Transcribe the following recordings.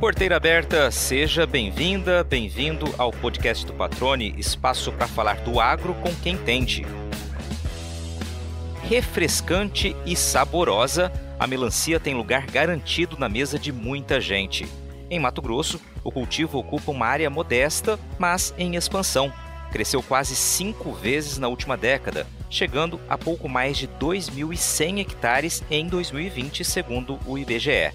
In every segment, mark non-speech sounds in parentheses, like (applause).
Porteira aberta, seja bem-vinda, bem-vindo ao podcast do Patrone, espaço para falar do agro com quem entende. Refrescante e saborosa, a melancia tem lugar garantido na mesa de muita gente. Em Mato Grosso, o cultivo ocupa uma área modesta, mas em expansão. Cresceu quase cinco vezes na última década, chegando a pouco mais de 2.100 hectares em 2020, segundo o IBGE.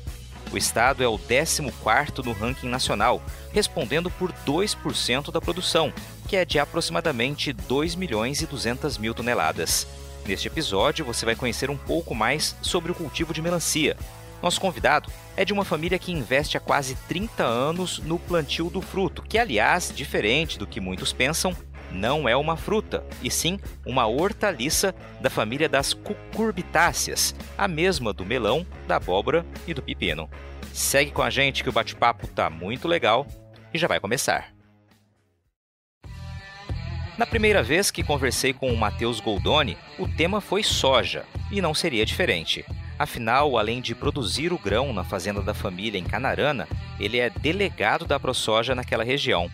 O estado é o 14º no ranking nacional, respondendo por 2% da produção, que é de aproximadamente 2 milhões e 200 mil toneladas. Neste episódio, você vai conhecer um pouco mais sobre o cultivo de melancia. Nosso convidado é de uma família que investe há quase 30 anos no plantio do fruto, que, aliás, diferente do que muitos pensam, não é uma fruta, e sim uma hortaliça da família das cucurbitáceas, a mesma do melão, da abóbora e do pepino. Segue com a gente que o bate-papo tá muito legal e já vai começar. Na primeira vez que conversei com o Matheus Goldoni, o tema foi soja, e não seria diferente. Afinal, além de produzir o grão na fazenda da família em Canarana, ele é delegado da ProSoja naquela região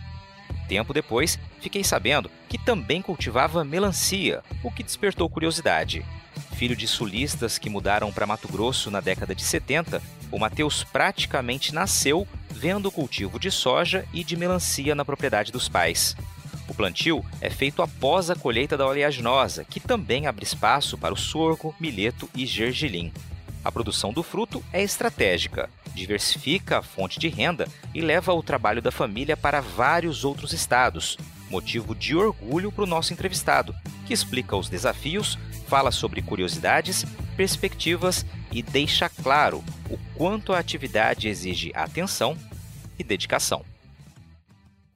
Tempo depois, fiquei sabendo que também cultivava melancia, o que despertou curiosidade. Filho de sulistas que mudaram para Mato Grosso na década de 70, o Matheus praticamente nasceu vendo o cultivo de soja e de melancia na propriedade dos pais. O plantio é feito após a colheita da oleaginosa, que também abre espaço para o sorgo, milheto e gergelim. A produção do fruto é estratégica, diversifica a fonte de renda e leva o trabalho da família para vários outros estados, motivo de orgulho para o nosso entrevistado, que explica os desafios, fala sobre curiosidades, perspectivas e deixa claro o quanto a atividade exige atenção e dedicação.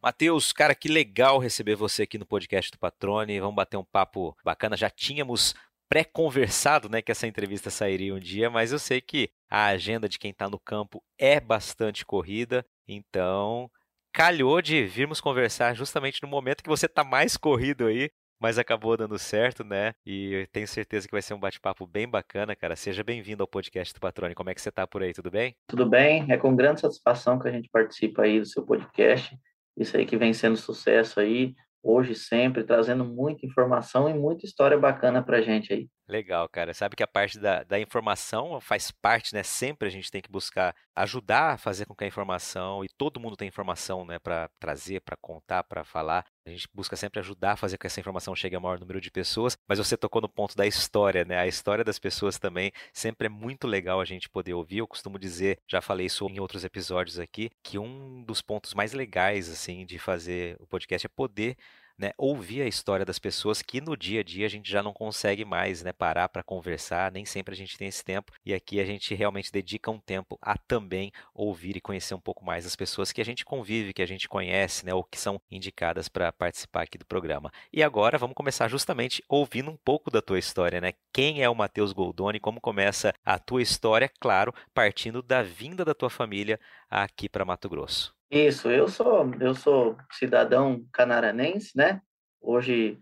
Matheus, cara, que legal receber você aqui no podcast do Patrone. Vamos bater um papo bacana. Já tínhamos pré-conversado, né, que essa entrevista sairia um dia, mas eu sei que a agenda de quem está no campo é bastante corrida, então calhou de virmos conversar justamente no momento que você está mais corrido aí, mas acabou dando certo, né? E tenho certeza que vai ser um bate-papo bem bacana, cara. Seja bem-vindo ao podcast do Patrone. Como é que você está por aí? Tudo bem? Tudo bem. É com grande satisfação que a gente participa aí do seu podcast. Isso aí que vem sendo sucesso aí hoje sempre, trazendo muita informação e muita história bacana para gente aí. Legal, cara. Sabe que a parte da, da informação faz parte, né? Sempre a gente tem que buscar ajudar a fazer com que a informação, e todo mundo tem informação, né, para trazer, para contar, para falar. A gente busca sempre ajudar a fazer com que essa informação chegue ao maior número de pessoas, mas você tocou no ponto da história, né? A história das pessoas também sempre é muito legal a gente poder ouvir. Eu costumo dizer, já falei isso em outros episódios aqui, que um dos pontos mais legais, assim, de fazer o podcast é poder né, ouvir a história das pessoas que no dia a dia a gente já não consegue mais né, parar para conversar, nem sempre a gente tem esse tempo, e aqui a gente realmente dedica um tempo a também ouvir e conhecer um pouco mais as pessoas que a gente convive, que a gente conhece, né, ou que são indicadas para participar aqui do programa. E agora vamos começar justamente ouvindo um pouco da tua história, né? Quem é o Matheus Goldoni, como começa a tua história, claro, partindo da vinda da tua família aqui para Mato Grosso. Isso, eu sou, eu sou cidadão canaranense, né? Hoje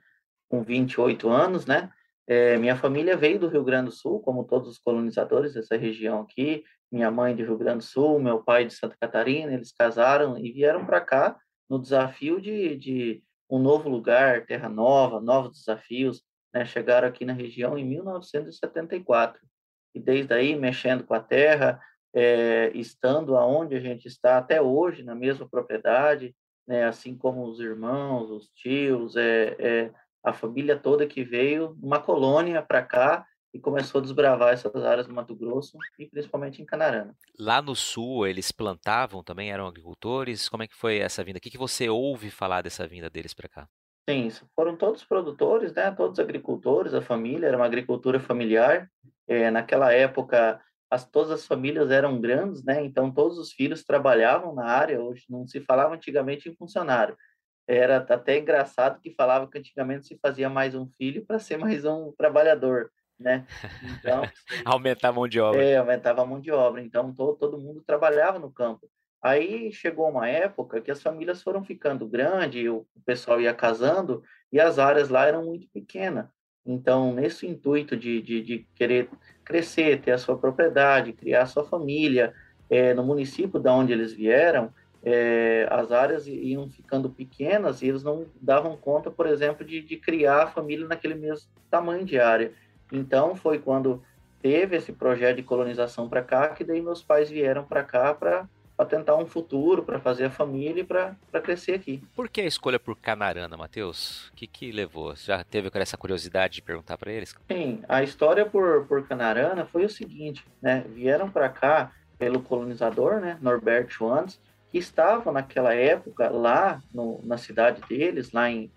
com 28 anos, né? É, minha família veio do Rio Grande do Sul, como todos os colonizadores dessa região aqui. Minha mãe de Rio Grande do Sul, meu pai de Santa Catarina, eles casaram e vieram para cá no desafio de, de um novo lugar, terra nova, novos desafios. Né? Chegaram aqui na região em 1974 e desde aí mexendo com a terra, é, estando aonde a gente está até hoje, na mesma propriedade, né, assim como os irmãos, os tios, é, é, a família toda que veio, uma colônia para cá e começou a desbravar essas áreas do Mato Grosso e principalmente em Canarana. Lá no sul, eles plantavam também, eram agricultores? Como é que foi essa vinda? O que, que você ouve falar dessa vinda deles para cá? Sim, foram todos produtores, né? todos agricultores, a família, era uma agricultura familiar. É, naquela época, as, todas as famílias eram grandes, né? Então todos os filhos trabalhavam na área. Hoje não se falava antigamente em funcionário. Era até engraçado que falava que antigamente se fazia mais um filho para ser mais um trabalhador, né? Então (laughs) aumentava a mão de obra. É, aumentava a mão de obra. Então todo, todo mundo trabalhava no campo. Aí chegou uma época que as famílias foram ficando grandes, o pessoal ia casando e as áreas lá eram muito pequenas. Então, nesse intuito de, de, de querer crescer, ter a sua propriedade, criar a sua família, é, no município da onde eles vieram, é, as áreas iam ficando pequenas e eles não davam conta, por exemplo, de, de criar a família naquele mesmo tamanho de área. Então, foi quando teve esse projeto de colonização para cá que daí meus pais vieram para cá para para tentar um futuro, para fazer a família e para crescer aqui. Por que a escolha por Canarana, Matheus? O que, que levou? Já teve essa curiosidade de perguntar para eles? Sim, a história por, por Canarana foi o seguinte, né? Vieram para cá pelo colonizador, né, Norberto Schwantz, que estavam naquela época lá no, na cidade deles, lá em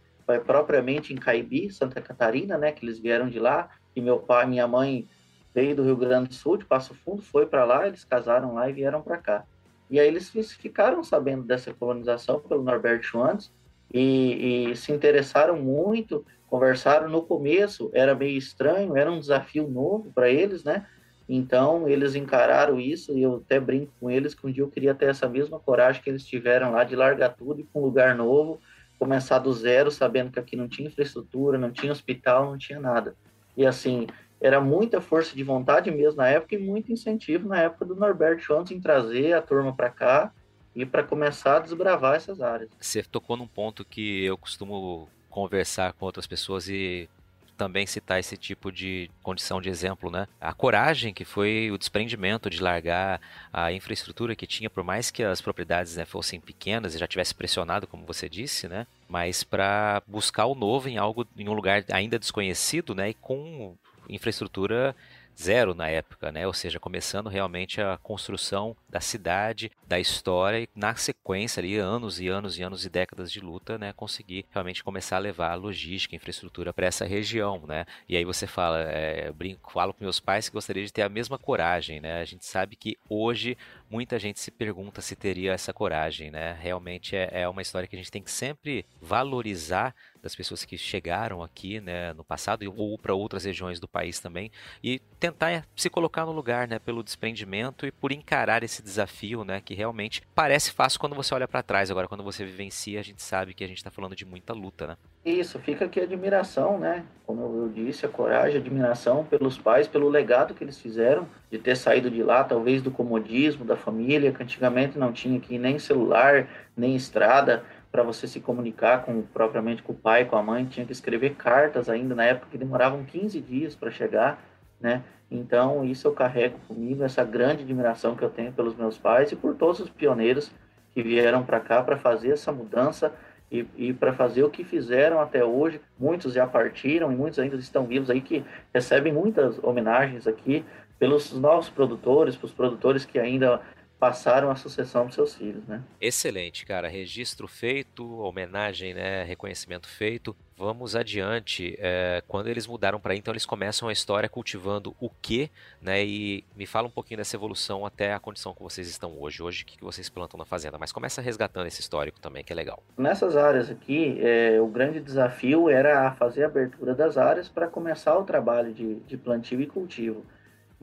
propriamente em Caibi, Santa Catarina, né, que eles vieram de lá, e meu pai, minha mãe veio do Rio Grande do Sul, de Passo Fundo, foi para lá, eles casaram lá e vieram para cá. E aí eles ficaram sabendo dessa colonização pelo Norbert Schwantz e, e, se interessaram muito, conversaram no começo, era meio estranho, era um desafio novo para eles, né? Então eles encararam isso e eu até brinco com eles que um dia eu queria ter essa mesma coragem que eles tiveram lá de largar tudo e para um lugar novo, começar do zero, sabendo que aqui não tinha infraestrutura, não tinha hospital, não tinha nada. E assim, era muita força de vontade mesmo na época e muito incentivo na época do Norberto Schantz em trazer a turma para cá e para começar a desbravar essas áreas. Você tocou num ponto que eu costumo conversar com outras pessoas e também citar esse tipo de condição de exemplo, né? A coragem que foi o desprendimento de largar a infraestrutura que tinha, por mais que as propriedades né, fossem pequenas e já tivesse pressionado, como você disse, né? Mas para buscar o novo em algo, em um lugar ainda desconhecido, né? E com infraestrutura zero na época, né? Ou seja, começando realmente a construção da cidade, da história e na sequência ali anos e anos e anos e décadas de luta, né? Conseguir realmente começar a levar logística, infraestrutura para essa região, né? E aí você fala, é, brinco, falo com meus pais que gostaria de ter a mesma coragem, né? A gente sabe que hoje muita gente se pergunta se teria essa coragem, né? Realmente é, é uma história que a gente tem que sempre valorizar das pessoas que chegaram aqui né, no passado ou para outras regiões do país também e tentar se colocar no lugar né, pelo desprendimento e por encarar esse desafio né, que realmente parece fácil quando você olha para trás. Agora, quando você vivencia, a gente sabe que a gente está falando de muita luta. Né? Isso, fica aqui a admiração, né? Como eu disse, a coragem, a admiração pelos pais, pelo legado que eles fizeram de ter saído de lá, talvez do comodismo da família, que antigamente não tinha aqui nem celular, nem estrada para você se comunicar com propriamente com o pai, com a mãe, tinha que escrever cartas ainda na época que demoravam 15 dias para chegar, né? Então, isso eu carrego comigo, essa grande admiração que eu tenho pelos meus pais e por todos os pioneiros que vieram para cá para fazer essa mudança e, e para fazer o que fizeram até hoje. Muitos já partiram e muitos ainda estão vivos aí que recebem muitas homenagens aqui pelos novos produtores, pelos produtores que ainda passaram a sucessão para seus filhos, né? Excelente, cara. Registro feito, homenagem, né? Reconhecimento feito. Vamos adiante. É, quando eles mudaram para aí, então eles começam a história cultivando o que, né? E me fala um pouquinho dessa evolução até a condição que vocês estão hoje. Hoje, o que vocês plantam na fazenda? Mas começa resgatando esse histórico também, que é legal. Nessas áreas aqui, é, o grande desafio era fazer a abertura das áreas para começar o trabalho de, de plantio e cultivo.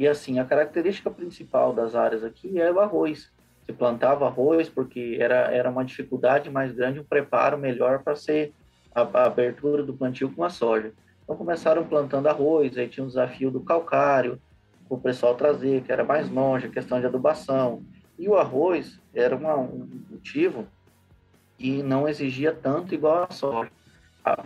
E assim, a característica principal das áreas aqui é o arroz. Se plantava arroz porque era, era uma dificuldade mais grande, um preparo melhor para ser a, a, abertura do plantio com a soja. Então começaram plantando arroz, aí tinha o desafio do calcário, o pessoal trazer, que era mais longe, a questão de adubação. E o arroz era uma, um cultivo que não exigia tanto igual a soja.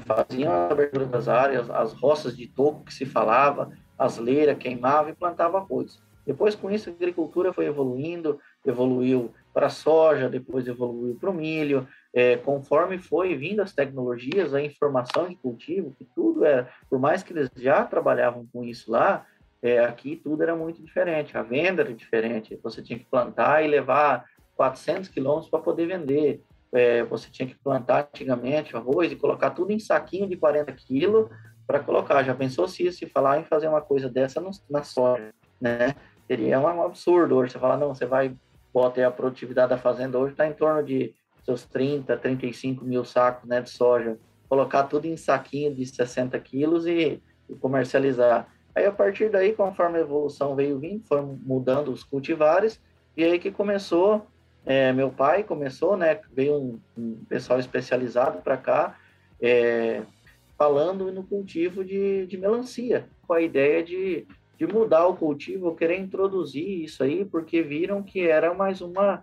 Faziam a abertura das áreas, as roças de toco que se falava, as leiras, queimava e plantava arroz. Depois, com isso, a agricultura foi evoluindo, evoluiu para soja, depois evoluiu para o milho. É, conforme foi vindo as tecnologias, a informação de cultivo, que tudo era, por mais que eles já trabalhavam com isso lá, é, aqui tudo era muito diferente. A venda era diferente. Você tinha que plantar e levar 400 quilômetros para poder vender. É, você tinha que plantar antigamente arroz e colocar tudo em saquinho de 40 quilos para colocar. Já pensou se se falar em fazer uma coisa dessa no, na soja, né? Seria um absurdo hoje. Você falar, não, você vai botar a produtividade da fazenda hoje está em torno de seus 30, 35 mil sacos né, de soja. Colocar tudo em saquinho de 60 quilos e, e comercializar. Aí, a partir daí, conforme a evolução veio vindo, foi mudando os cultivares, e aí que começou, é, meu pai começou, né, veio um, um pessoal especializado para cá, é, falando no cultivo de, de melancia, com a ideia de de mudar o cultivo, querer introduzir isso aí, porque viram que era mais uma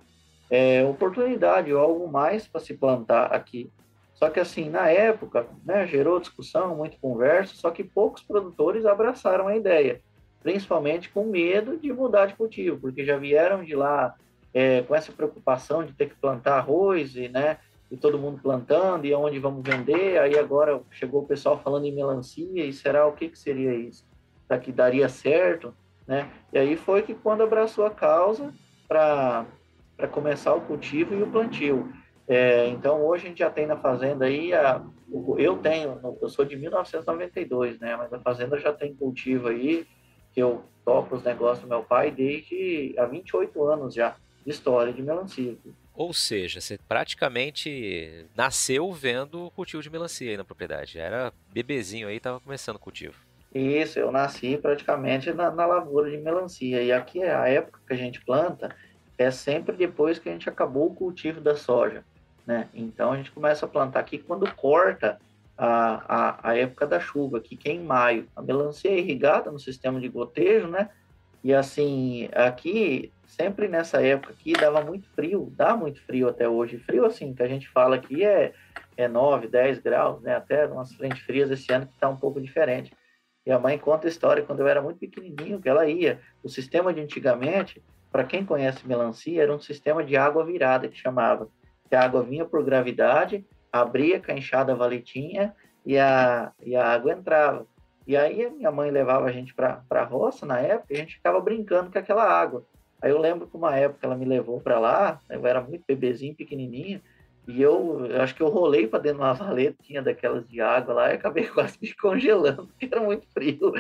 é, oportunidade ou algo mais para se plantar aqui. Só que assim, na época, né, gerou discussão, muito conversa, só que poucos produtores abraçaram a ideia, principalmente com medo de mudar de cultivo, porque já vieram de lá é, com essa preocupação de ter que plantar arroz e, né, e todo mundo plantando, e aonde vamos vender, aí agora chegou o pessoal falando em melancia, e será o que, que seria isso? Será que daria certo? Né? E aí foi que quando abraçou a causa para começar o cultivo e o plantio. É, então hoje a gente já tem na fazenda aí, a, eu tenho, eu sou de 1992, né? Mas a fazenda já tem cultivo aí, que eu toco os negócios do meu pai desde há 28 anos já de história de melancia. Ou seja, você praticamente nasceu vendo o cultivo de melancia aí na propriedade. Era bebezinho aí, estava começando o cultivo. Isso, eu nasci praticamente na, na, lavoura de melancia. E aqui é a época que a gente planta é sempre depois que a gente acabou o cultivo da soja, né? Então a gente começa a plantar aqui quando corta a, a, a época da chuva, que é em maio. A melancia é irrigada no sistema de gotejo, né? E assim, aqui sempre nessa época aqui dava muito frio, dá muito frio até hoje. Frio assim, que a gente fala aqui é, é 9, 10 graus, né? Até umas frentes frias esse ano que está um pouco diferente. E a mãe conta a história quando eu era muito pequenininho, que ela ia. O sistema de antigamente, para quem conhece melancia, era um sistema de água virada, que chamava. Que a água vinha por gravidade, abria com a enxada valetinha e a, e a água entrava. E aí a minha mãe levava a gente para a roça na época e a gente ficava brincando com aquela água. Aí eu lembro que uma época ela me levou para lá, eu era muito bebezinho, pequenininho, e eu, eu acho que eu rolei para dentro de uma valetinha daquelas de água lá e acabei (laughs) quase me congelando, porque era muito frio,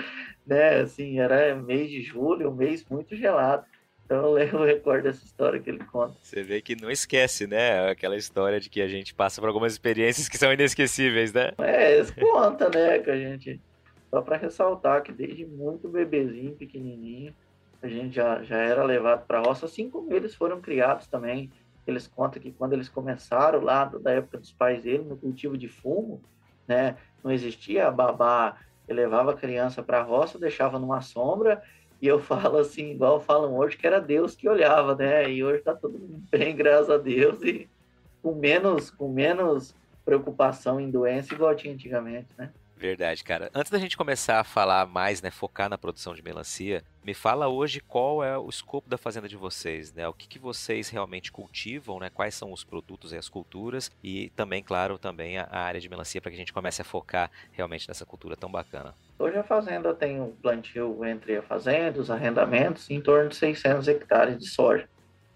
né? Assim, era mês de julho, um mês muito gelado. Então eu recordo dessa história que ele conta. Você vê que não esquece, né? Aquela história de que a gente passa por algumas experiências que são inesquecíveis, né? É, conta, né? Que a gente. Só para ressaltar que desde muito bebezinho, pequenininho, a gente já, já era levado para a roça, assim como eles foram criados também. Eles contam que quando eles começaram lá, da época dos pais dele, no cultivo de fumo, né, não existia babá que levava a criança para a roça, deixava numa sombra, e eu (laughs) falo assim, igual falam hoje, que era Deus que olhava, né? E hoje está tudo bem, graças a Deus, e com menos, com menos preocupação em doença, igual tinha antigamente, né? Verdade, cara. Antes da gente começar a falar mais, né, focar na produção de melancia, me fala hoje qual é o escopo da fazenda de vocês, né? O que, que vocês realmente cultivam, né? Quais são os produtos e as culturas e também, claro, também a, área de melancia para que a gente comece a focar realmente nessa cultura tão bacana. Hoje a fazenda tem um plantio entre a fazenda, os arrendamentos, em torno de 600 hectares de soja.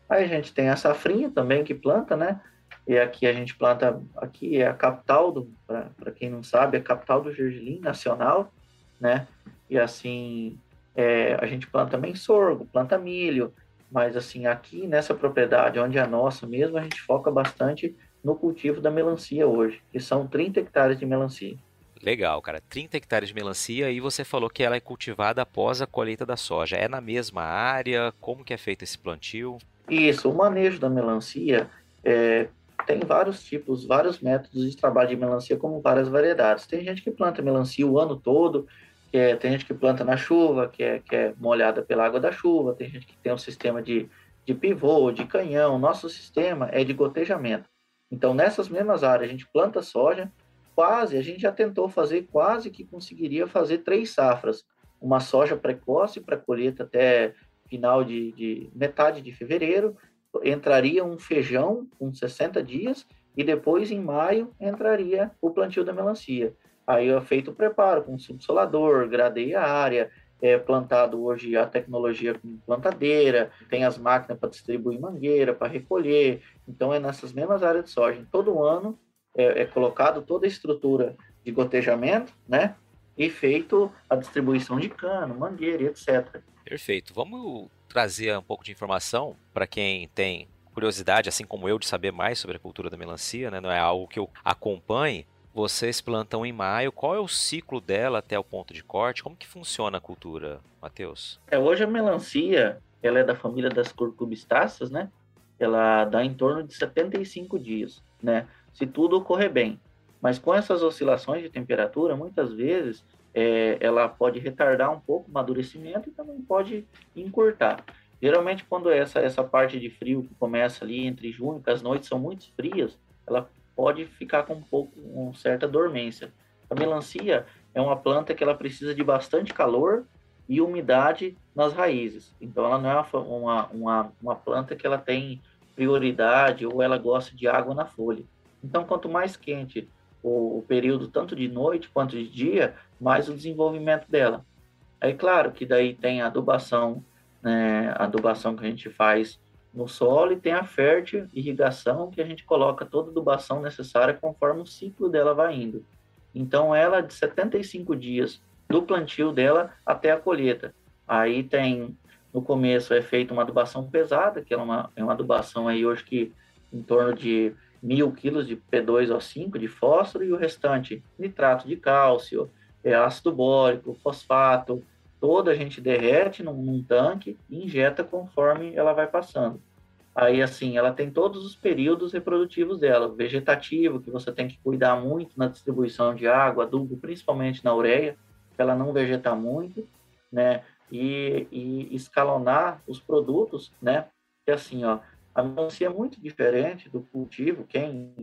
Aí a gente tem a safrinha também que planta, né? E aqui a gente planta, aqui é a capital do, para quem não sabe, é a capital do gergelim nacional, né? E assim, é, a gente planta também sorgo, planta milho, mas assim, aqui nessa propriedade, onde é a nossa mesmo, a gente foca bastante no cultivo da melancia hoje, que são 30 hectares de melancia. Legal, cara. 30 hectares de melancia e você falou que ela é cultivada após a colheita da soja. É na mesma área? Como que é feito esse plantio? Isso, o manejo da melancia é, tem vários tipos, vários métodos de trabalho de melancia, como várias variedades. Tem gente que planta melancia o ano todo, que é, tem gente que planta na chuva, que é, que é molhada pela água da chuva, tem gente que tem um sistema de, de pivô, de canhão. Nosso sistema é de gotejamento. Então, nessas mesmas áreas, a gente planta soja, quase, a gente já tentou fazer, quase que conseguiria fazer três safras. Uma soja precoce para colheita até final de, de metade de fevereiro, entraria um feijão com 60 dias e depois, em maio, entraria o plantio da melancia. Aí é feito o preparo com subsolador, gradeia a área, é plantado hoje a tecnologia com plantadeira, tem as máquinas para distribuir mangueira, para recolher. Então, é nessas mesmas áreas de soja. Todo ano é, é colocado toda a estrutura de gotejamento, né? E feito a distribuição de cano, mangueira etc. Perfeito. Vamos trazer um pouco de informação para quem tem curiosidade, assim como eu, de saber mais sobre a cultura da melancia, né? Não é algo que eu acompanhe. Vocês plantam em maio. Qual é o ciclo dela até o ponto de corte? Como que funciona a cultura, Matheus? É, hoje a melancia, ela é da família das curcubistáceas, né? Ela dá em torno de 75 dias, né? Se tudo ocorrer bem. Mas com essas oscilações de temperatura, muitas vezes é, ela pode retardar um pouco o amadurecimento e também pode encurtar. Geralmente, quando essa, essa parte de frio que começa ali entre junho, que as noites são muito frias, ela pode ficar com um pouco, uma certa dormência. A melancia é uma planta que ela precisa de bastante calor e umidade nas raízes. Então, ela não é uma, uma, uma planta que ela tem prioridade ou ela gosta de água na folha. Então, quanto mais quente o, o período, tanto de noite quanto de dia, mais o desenvolvimento dela. É claro que daí tem a adubação, né, a adubação que a gente faz no solo e tem a fértil irrigação que a gente coloca toda a adubação necessária conforme o ciclo dela vai indo. Então ela de 75 dias do plantio dela até a colheita. Aí tem no começo é feita uma adubação pesada, que é uma, é uma adubação aí hoje que em torno de mil quilos de P2O5 de fósforo e o restante nitrato de cálcio, é, ácido bórico, fosfato, toda a gente derrete num, num, tanque e injeta conforme ela vai passando. Aí, assim, ela tem todos os períodos reprodutivos dela. Vegetativo, que você tem que cuidar muito na distribuição de água, adubo, principalmente na ureia, para ela não vegetar muito, né? E, e escalonar os produtos, né? Que assim, ó, a melancia é muito diferente do cultivo. Quem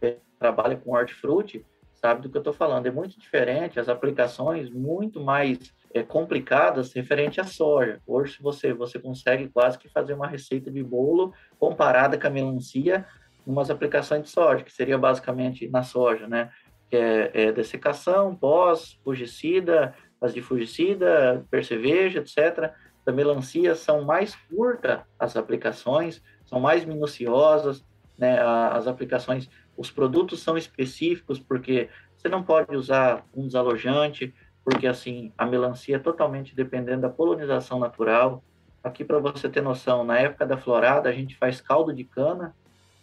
é, trabalha com hortifruti sabe do que eu estou falando. É muito diferente, as aplicações muito mais é, complicadas referente à soja. Hoje você você consegue quase que fazer uma receita de bolo comparada com a melancia umas aplicações de soja, que seria basicamente na soja, né? Que é, é dessecação, pós, fungicida, as de fungicida, perceveja, etc. Da melancia são mais curtas as aplicações, são mais minuciosas, né? As aplicações os produtos são específicos porque você não pode usar um desalojante, porque assim a melancia é totalmente dependendo da polinização natural. Aqui para você ter noção, na época da florada a gente faz caldo de cana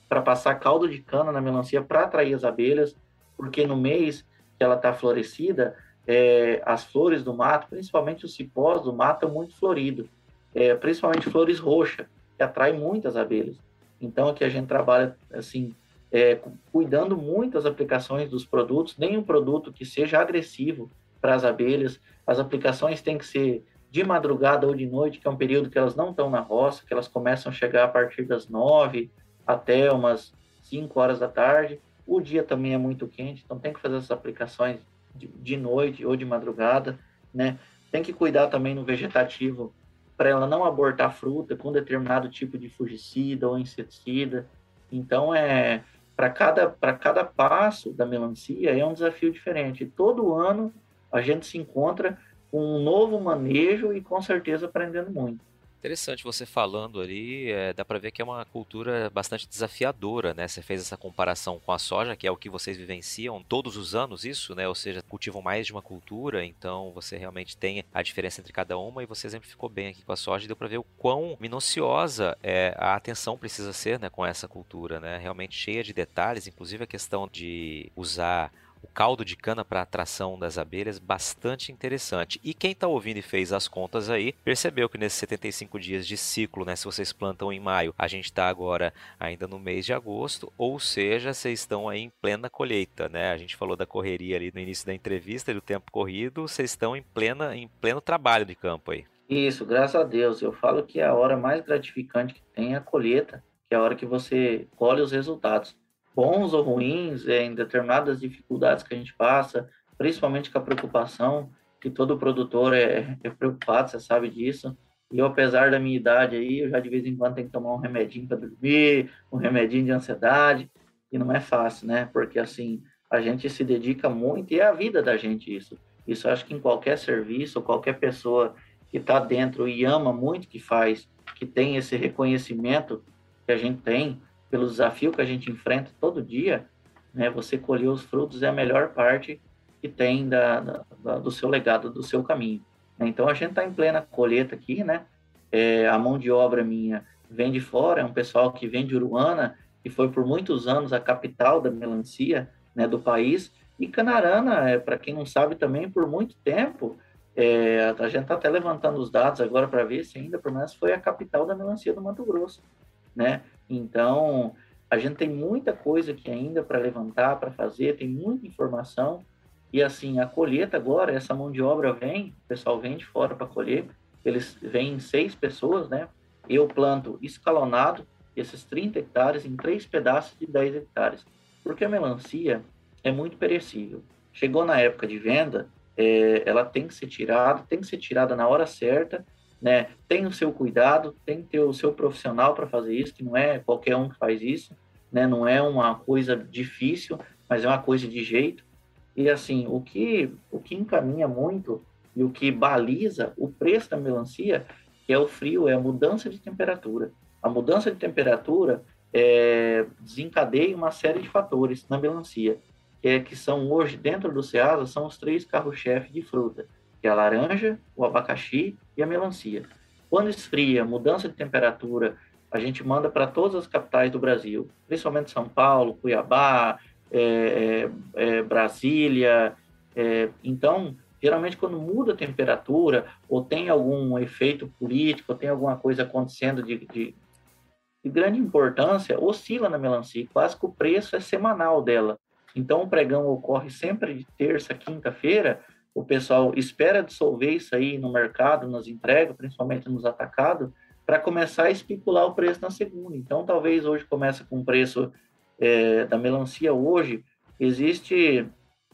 para passar caldo de cana na melancia para atrair as abelhas, porque no mês que ela está florescida, é, as flores do mato, principalmente os cipós do mato, são muito floridos, é, principalmente flores roxas, que atraem muitas abelhas. Então aqui a gente trabalha assim é, cuidando muito das aplicações dos produtos, nenhum produto que seja agressivo para as abelhas. As aplicações têm que ser de madrugada ou de noite, que é um período que elas não estão na roça, que elas começam a chegar a partir das nove até umas cinco horas da tarde. O dia também é muito quente, então tem que fazer essas aplicações de, de noite ou de madrugada, né? Tem que cuidar também no vegetativo para ela não abortar fruta com determinado tipo de fungicida ou inseticida. Então é para cada, cada passo da melancia é um desafio diferente. Todo ano a gente se encontra com um novo manejo e com certeza aprendendo muito. Interessante você falando ali, é, dá para ver que é uma cultura bastante desafiadora, né? Você fez essa comparação com a soja, que é o que vocês vivenciam todos os anos, isso, né? Ou seja, cultivam mais de uma cultura, então você realmente tem a diferença entre cada uma e você exemplificou bem aqui com a soja e deu para ver o quão minuciosa é, a atenção precisa ser, né, com essa cultura, né? Realmente cheia de detalhes, inclusive a questão de usar o caldo de cana para atração das abelhas, bastante interessante. E quem está ouvindo e fez as contas aí, percebeu que nesses 75 dias de ciclo, né, se vocês plantam em maio, a gente está agora ainda no mês de agosto, ou seja, vocês estão aí em plena colheita, né? A gente falou da correria ali no início da entrevista, do tempo corrido, vocês estão em plena em pleno trabalho de campo aí. Isso, graças a Deus. Eu falo que a hora mais gratificante que tem é a colheita, que é a hora que você colhe os resultados bons ou ruins, é, em determinadas dificuldades que a gente passa, principalmente com a preocupação, que todo produtor é, é preocupado, você sabe disso. E eu, apesar da minha idade aí, eu já de vez em quando tenho que tomar um remedinho para dormir, um remedinho de ansiedade, e não é fácil, né? Porque assim, a gente se dedica muito e é a vida da gente isso. Isso acho que em qualquer serviço, qualquer pessoa que está dentro e ama muito que faz, que tem esse reconhecimento que a gente tem, pelo desafio que a gente enfrenta todo dia, né, você colher os frutos é a melhor parte que tem da, da do seu legado, do seu caminho. Então a gente está em plena colheita aqui, né? É, a mão de obra minha vem de fora, é um pessoal que vem de Uruana, que foi por muitos anos a capital da melancia né, do país. E Canarana, é, para quem não sabe também, por muito tempo, é, a gente está até levantando os dados agora para ver se ainda, por menos, foi a capital da melancia do Mato Grosso. Né? Então, a gente tem muita coisa aqui ainda para levantar, para fazer, tem muita informação. E assim, a colheita agora, essa mão de obra vem, o pessoal vem de fora para colher, eles vêm seis pessoas, né? Eu planto escalonado esses 30 hectares em três pedaços de 10 hectares, porque a melancia é muito perecível. Chegou na época de venda, é, ela tem que ser tirada, tem que ser tirada na hora certa, né? Tem o seu cuidado, tem que ter o seu profissional para fazer isso, que não é qualquer um que faz isso, né? Não é uma coisa difícil, mas é uma coisa de jeito. E assim, o que o que encaminha muito e o que baliza o preço da melancia, que é o frio, é a mudança de temperatura. A mudança de temperatura é, desencadeia uma série de fatores na melancia, que, é, que são hoje, dentro do Ceasa, são os três carros-chefe de fruta, que é a laranja, o abacaxi e a melancia. Quando esfria, mudança de temperatura, a gente manda para todas as capitais do Brasil, principalmente São Paulo, Cuiabá, é, é, é Brasília. É, então, geralmente quando muda a temperatura ou tem algum efeito político, ou tem alguma coisa acontecendo de, de, de grande importância, oscila na melancia, quase que o preço é semanal dela. Então o pregão ocorre sempre de terça, quinta-feira, o pessoal espera dissolver isso aí no mercado, nas entregas, principalmente nos atacados, para começar a especular o preço na segunda. Então talvez hoje comece com o preço é, da melancia hoje, existe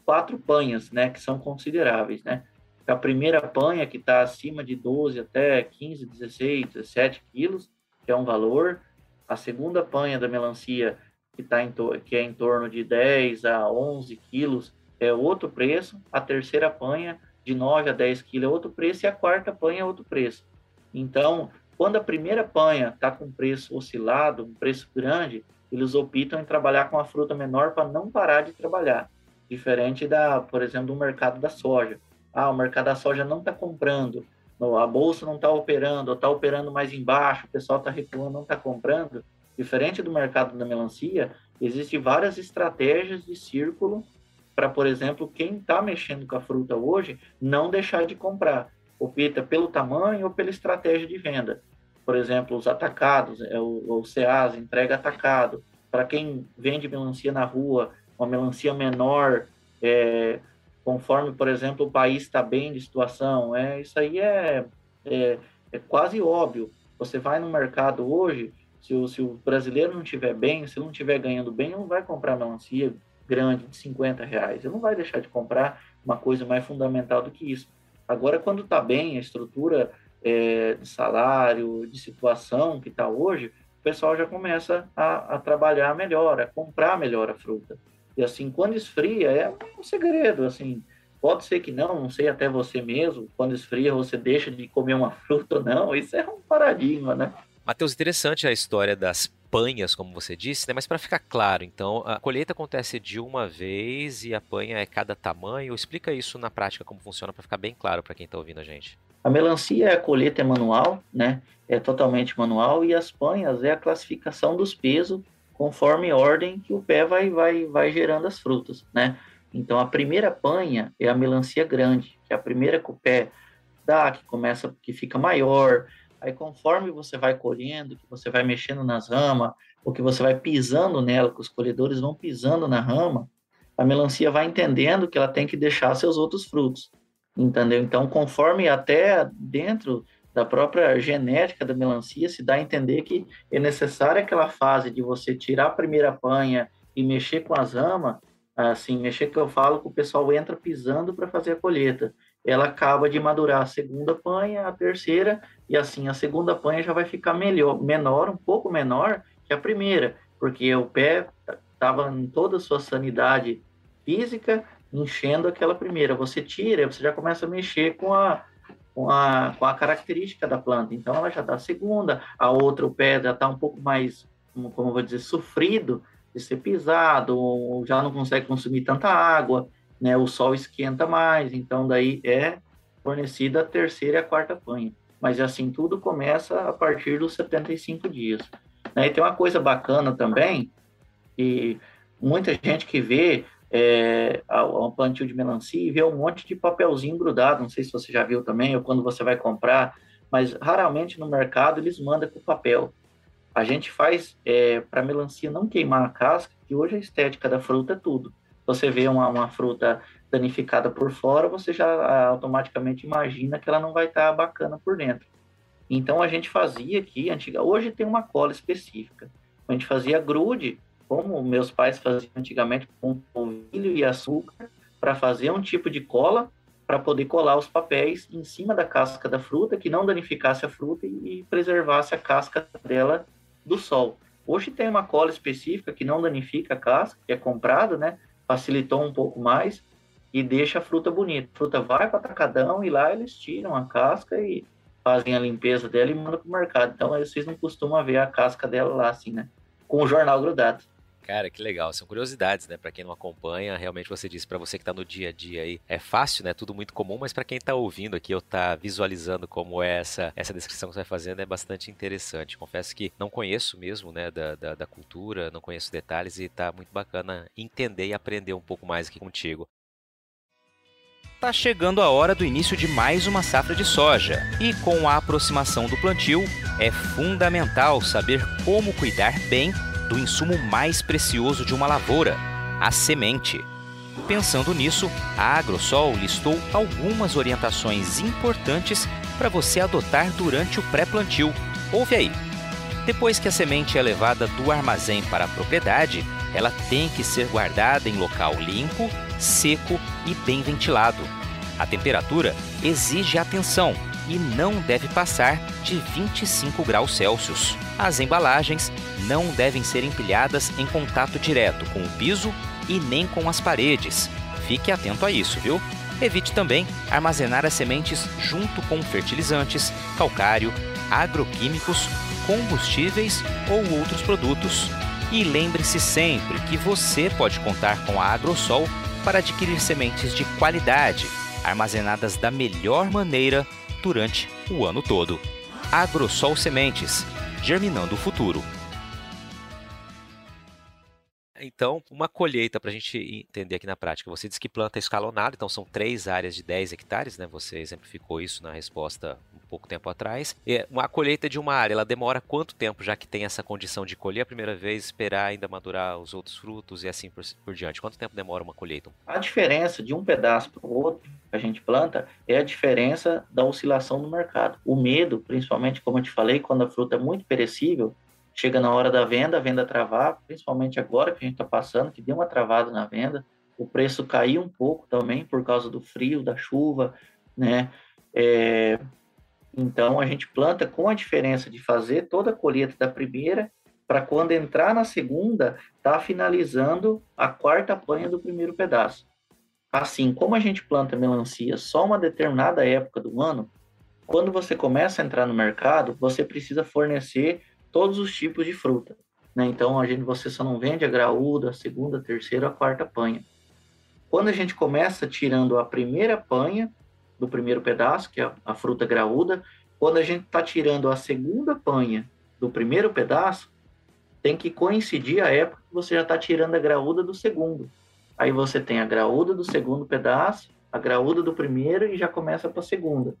quatro panhas, né, que são consideráveis, né? A primeira panha, que está acima de 12 até 15, 16, 17 quilos, que é um valor. A segunda panha da melancia, que, tá em que é em torno de 10 a 11 quilos, é outro preço. A terceira panha, de 9 a 10 quilos, é outro preço. E a quarta panha é outro preço. Então, quando a primeira panha está com preço oscilado, um preço grande, eles optam em trabalhar com a fruta menor para não parar de trabalhar. Diferente da, por exemplo, do mercado da soja. Ah, o mercado da soja não está comprando, a bolsa não está operando, está operando mais embaixo, o pessoal está recuando, não está comprando. Diferente do mercado da melancia, existem várias estratégias de círculo para, por exemplo, quem está mexendo com a fruta hoje, não deixar de comprar. Opta pelo tamanho ou pela estratégia de venda. Por exemplo, os atacados, é o, o CEAS, entrega atacado. Para quem vende melancia na rua, uma melancia menor, é, conforme, por exemplo, o país está bem de situação. É, isso aí é, é, é, quase óbvio. Você vai no mercado hoje, se o, se o brasileiro não estiver bem, se não estiver ganhando bem, não vai comprar melancia grande de 50 reais. Ele não vai deixar de comprar uma coisa mais fundamental do que isso. Agora, quando está bem, a estrutura é, de salário, de situação que está hoje, o pessoal já começa a, a trabalhar melhor, a comprar melhor a fruta. E assim, quando esfria, é um segredo, assim, pode ser que não, não sei até você mesmo, quando esfria você deixa de comer uma (laughs) fruta ou não, isso é um paradigma, né? Matheus, interessante a história das panhas, como você disse, né? mas para ficar claro, então, a colheita acontece de uma vez e a panha é cada tamanho. Explica isso na prática, como funciona, para ficar bem claro para quem está ouvindo a gente. A melancia, a colheita é manual, né? É totalmente manual, e as panhas é a classificação dos pesos conforme ordem que o pé vai, vai, vai gerando as frutas, né? Então, a primeira panha é a melancia grande, que é a primeira que o pé dá, que começa, que fica maior. Aí, conforme você vai colhendo, que você vai mexendo nas ramas, ou que você vai pisando nela, que os colhedores vão pisando na rama, a melancia vai entendendo que ela tem que deixar seus outros frutos, entendeu? Então, conforme até dentro da própria genética da melancia, se dá a entender que é necessária aquela fase de você tirar a primeira panha e mexer com as ramas, assim, mexer que eu falo que o pessoal entra pisando para fazer a colheita. Ela acaba de madurar a segunda panha, a terceira, e assim, a segunda panha já vai ficar melhor, menor, um pouco menor que a primeira, porque o pé estava em toda a sua sanidade física, enchendo aquela primeira. Você tira, você já começa a mexer com a, com a, com a característica da planta. Então, ela já está segunda, a outra, o pé já está um pouco mais, como, como eu vou dizer, sofrido de ser pisado, já não consegue consumir tanta água, né? O sol esquenta mais, então daí é fornecida a terceira e a quarta panha. Mas assim, tudo começa a partir dos 75 dias. Né? E tem uma coisa bacana também, que muita gente que vê é, um plantio de melancia e vê um monte de papelzinho grudado. Não sei se você já viu também, ou quando você vai comprar, mas raramente no mercado eles mandam com papel. A gente faz é, para melancia não queimar a casca, que hoje a estética da fruta é tudo. Você vê uma, uma fruta danificada por fora, você já ah, automaticamente imagina que ela não vai estar tá bacana por dentro. Então a gente fazia aqui, antiga, hoje tem uma cola específica. A gente fazia grude, como meus pais faziam antigamente com polvilho e açúcar, para fazer um tipo de cola para poder colar os papéis em cima da casca da fruta, que não danificasse a fruta e preservasse a casca dela do sol. Hoje tem uma cola específica que não danifica a casca, que é comprada, né? Facilitou um pouco mais e deixa a fruta bonita. A fruta vai para atacadão e lá eles tiram a casca e fazem a limpeza dela e mandam para o mercado. Então vocês não costumam ver a casca dela lá assim, né? Com o jornal grudado. Cara, que legal. São curiosidades, né? Para quem não acompanha, realmente você disse para você que tá no dia a dia aí, é fácil, né? Tudo muito comum, mas para quem tá ouvindo aqui ou tá visualizando como é essa, essa descrição que você vai fazendo é bastante interessante. Confesso que não conheço mesmo, né, da, da, da cultura, não conheço detalhes e tá muito bacana entender e aprender um pouco mais aqui contigo. Tá chegando a hora do início de mais uma safra de soja, e com a aproximação do plantio, é fundamental saber como cuidar bem do insumo mais precioso de uma lavoura, a semente. Pensando nisso, a Agrosol listou algumas orientações importantes para você adotar durante o pré-plantio. Ouve aí! Depois que a semente é levada do armazém para a propriedade, ela tem que ser guardada em local limpo, seco e bem ventilado. A temperatura exige atenção e não deve passar de 25 graus Celsius. As embalagens não devem ser empilhadas em contato direto com o piso e nem com as paredes. Fique atento a isso, viu? Evite também armazenar as sementes junto com fertilizantes, calcário, agroquímicos, combustíveis ou outros produtos. E lembre-se sempre que você pode contar com a Agrosol para adquirir sementes de qualidade, armazenadas da melhor maneira durante o ano todo. Agrosol Sementes, germinando o futuro. Então, uma colheita para a gente entender aqui na prática. Você diz que planta escalonada, então são três áreas de 10 hectares, né? Você exemplificou isso na resposta pouco tempo atrás. E uma colheita de uma área, ela demora quanto tempo, já que tem essa condição de colher a primeira vez, esperar ainda madurar os outros frutos e assim por, por diante? Quanto tempo demora uma colheita? A diferença de um pedaço para o outro que a gente planta é a diferença da oscilação no mercado. O medo, principalmente como eu te falei, quando a fruta é muito perecível, chega na hora da venda, a venda travar, principalmente agora que a gente está passando, que deu uma travada na venda, o preço caiu um pouco também por causa do frio, da chuva, né? É, então, a gente planta com a diferença de fazer toda a colheita da primeira, para quando entrar na segunda, tá finalizando a quarta panha do primeiro pedaço. Assim, como a gente planta melancia só uma determinada época do ano, quando você começa a entrar no mercado, você precisa fornecer todos os tipos de fruta. Né? Então, a gente, você só não vende a graúda, a segunda, a terceira, a quarta panha. Quando a gente começa tirando a primeira panha, do primeiro pedaço, que é a, fruta graúda. Quando a gente está tirando a segunda panha do primeiro pedaço, tem que coincidir a época que você já está tirando a graúda do segundo. Aí você tem a graúda do segundo pedaço, a graúda do primeiro e já começa para a segunda.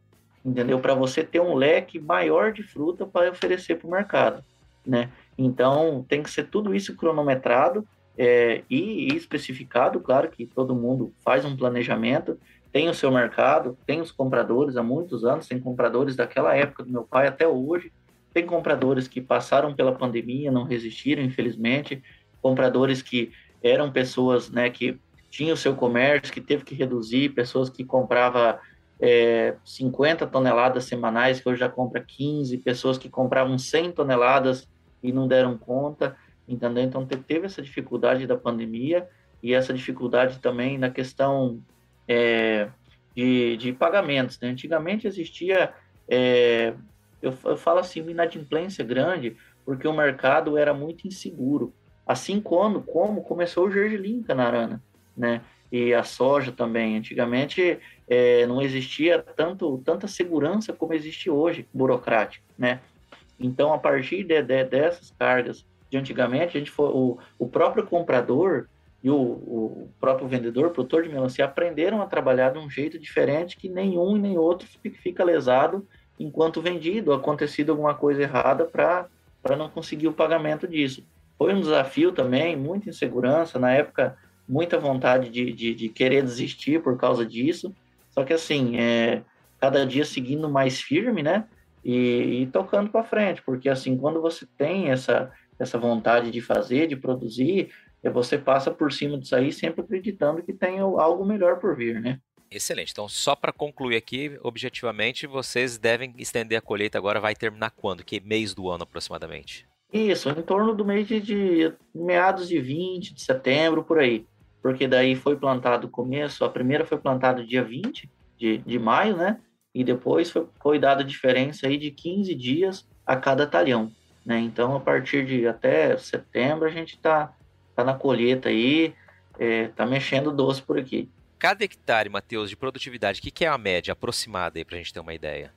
Entendeu? Para você ter um leque maior de fruta para oferecer para o mercado. Né? Então, tem que ser tudo isso cronometrado é, e, e especificado. Claro que todo mundo faz um planejamento tem o seu mercado, tem os compradores há muitos anos, tem compradores daquela época do meu pai até hoje, tem compradores que passaram pela pandemia, não resistiram, infelizmente, compradores que eram pessoas né, que tinham o seu comércio, que teve que reduzir, pessoas que compravam é, 50 toneladas semanais, que hoje já compra 15, pessoas que compravam 100 toneladas e não deram conta, entendeu? Então teve essa dificuldade da pandemia e essa dificuldade também na questão é, de, de, pagamentos. Né? Antigamente existia, é, eu, eu, falo assim, uma inadimplência grande, porque o mercado era muito inseguro. Assim como, como começou o gergelim Canarana, né? E a soja também. Antigamente é, não existia tanto, tanta segurança como existe hoje, burocrática, né? Então, a partir de, de, dessas cargas de antigamente, a gente foi, o, o próprio comprador e o, o próprio vendedor, produtor de melancia, aprenderam a trabalhar de um jeito diferente que nenhum e nem outro fica lesado enquanto vendido, acontecido alguma coisa errada para não conseguir o pagamento disso. Foi um desafio também, muita insegurança. Na época, muita vontade de, de, de querer desistir por causa disso. Só que assim, é, cada dia seguindo mais firme, né? E, e tocando para frente, porque assim, quando você tem essa, essa vontade de fazer, de produzir, é, você passa por cima disso aí sempre acreditando que tem algo melhor por vir, né? Excelente. Então, só para concluir aqui, objetivamente, vocês devem estender a colheita agora, vai terminar quando? Que mês do ano aproximadamente? Isso, em torno do mês de, de meados de 20 de setembro, por aí. Porque daí foi plantado começo, a primeira foi plantada dia 20 de, de maio, né? E depois foi, foi dada diferença aí de 15 dias a cada talhão, né? Então, a partir de até setembro, a gente tá, tá na colheita aí, é, tá mexendo doce por aqui cada hectare, Matheus, de produtividade, o que, que é a média aproximada aí para a gente ter uma ideia?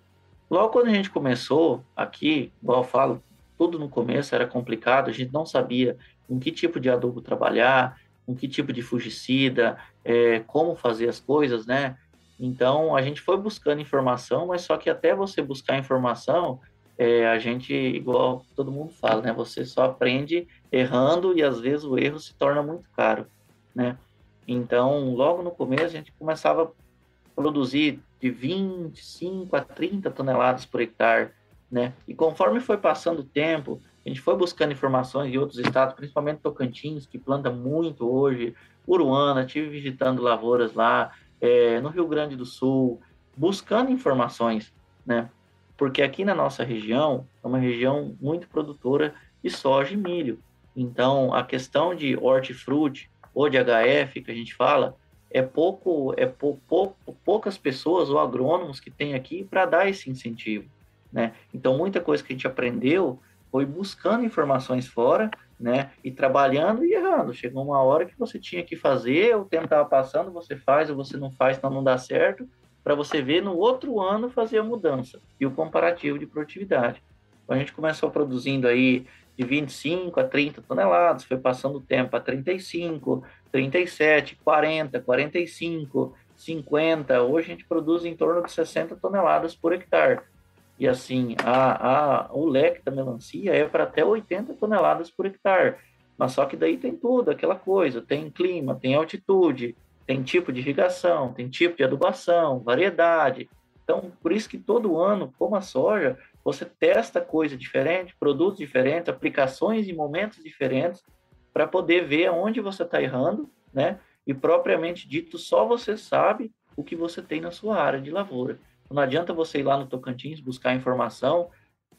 Logo quando a gente começou aqui, igual eu falo, tudo no começo era complicado, a gente não sabia com que tipo de adubo trabalhar, com que tipo de fungicida, é, como fazer as coisas, né? Então a gente foi buscando informação, mas só que até você buscar informação, é, a gente, igual todo mundo fala, né? Você só aprende errando e às vezes o erro se torna muito caro, né? Então, logo no começo, a gente começava a produzir de 25 a 30 toneladas por hectare, né? E conforme foi passando o tempo, a gente foi buscando informações de outros estados, principalmente Tocantins, que planta muito hoje, Uruana, tive visitando lavouras lá, é, no Rio Grande do Sul, buscando informações, né? Porque aqui na nossa região, é uma região muito produtora de soja e milho. Então, a questão de hortifruti, ou de HF que a gente fala, é pouco, é pou, pou, poucas pessoas ou agrônomos que tem aqui para dar esse incentivo, né? Então muita coisa que a gente aprendeu foi buscando informações fora, né? E trabalhando e errando. Chegou uma hora que você tinha que fazer, o tempo estava passando, você faz ou você não faz, então não dá certo, para você ver no outro ano fazer a mudança e o comparativo de produtividade. Então, a gente começou produzindo aí de 25 a 30 toneladas, foi passando o tempo a 35, 37, 40, 45, 50. Hoje a gente produz em torno de 60 toneladas por hectare. E assim, a, a, o leque da melancia é para até 80 toneladas por hectare. Mas só que daí tem tudo, aquela coisa, tem clima, tem altitude, tem tipo de irrigação, tem tipo de adubação, variedade. Então, por isso que todo ano, como a soja, você testa coisa diferente, produtos diferentes, aplicações em momentos diferentes, para poder ver onde você está errando, né? E propriamente dito, só você sabe o que você tem na sua área de lavoura. Não adianta você ir lá no Tocantins buscar informação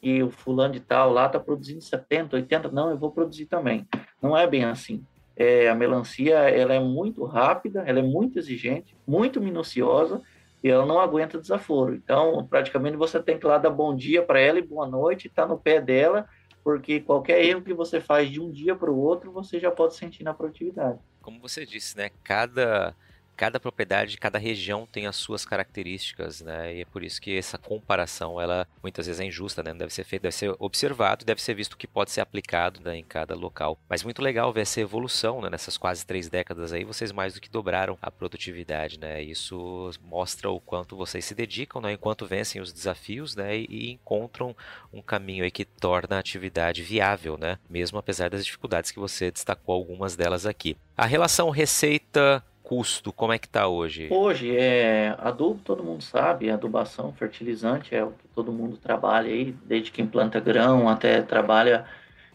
e o fulano de tal lá está produzindo 70, 80, não, eu vou produzir também. Não é bem assim. É, a melancia ela é muito rápida, ela é muito exigente, muito minuciosa e ela não aguenta desaforo. Então, praticamente você tem que lá dar bom dia para ela e boa noite, estar tá no pé dela, porque qualquer erro que você faz de um dia para o outro, você já pode sentir na produtividade. Como você disse, né? Cada cada propriedade, cada região tem as suas características, né? E é por isso que essa comparação, ela muitas vezes é injusta, né? Não deve ser feita, deve ser observado, deve ser visto o que pode ser aplicado né, em cada local. Mas muito legal ver essa evolução, né? Nessas quase três décadas aí, vocês mais do que dobraram a produtividade, né? Isso mostra o quanto vocês se dedicam, né? Enquanto vencem os desafios, né? E encontram um caminho aí que torna a atividade viável, né? Mesmo apesar das dificuldades que você destacou algumas delas aqui. A relação receita custo, como é que está hoje? Hoje, é, adubo todo mundo sabe, adubação, fertilizante é o que todo mundo trabalha aí, desde quem planta grão até trabalha,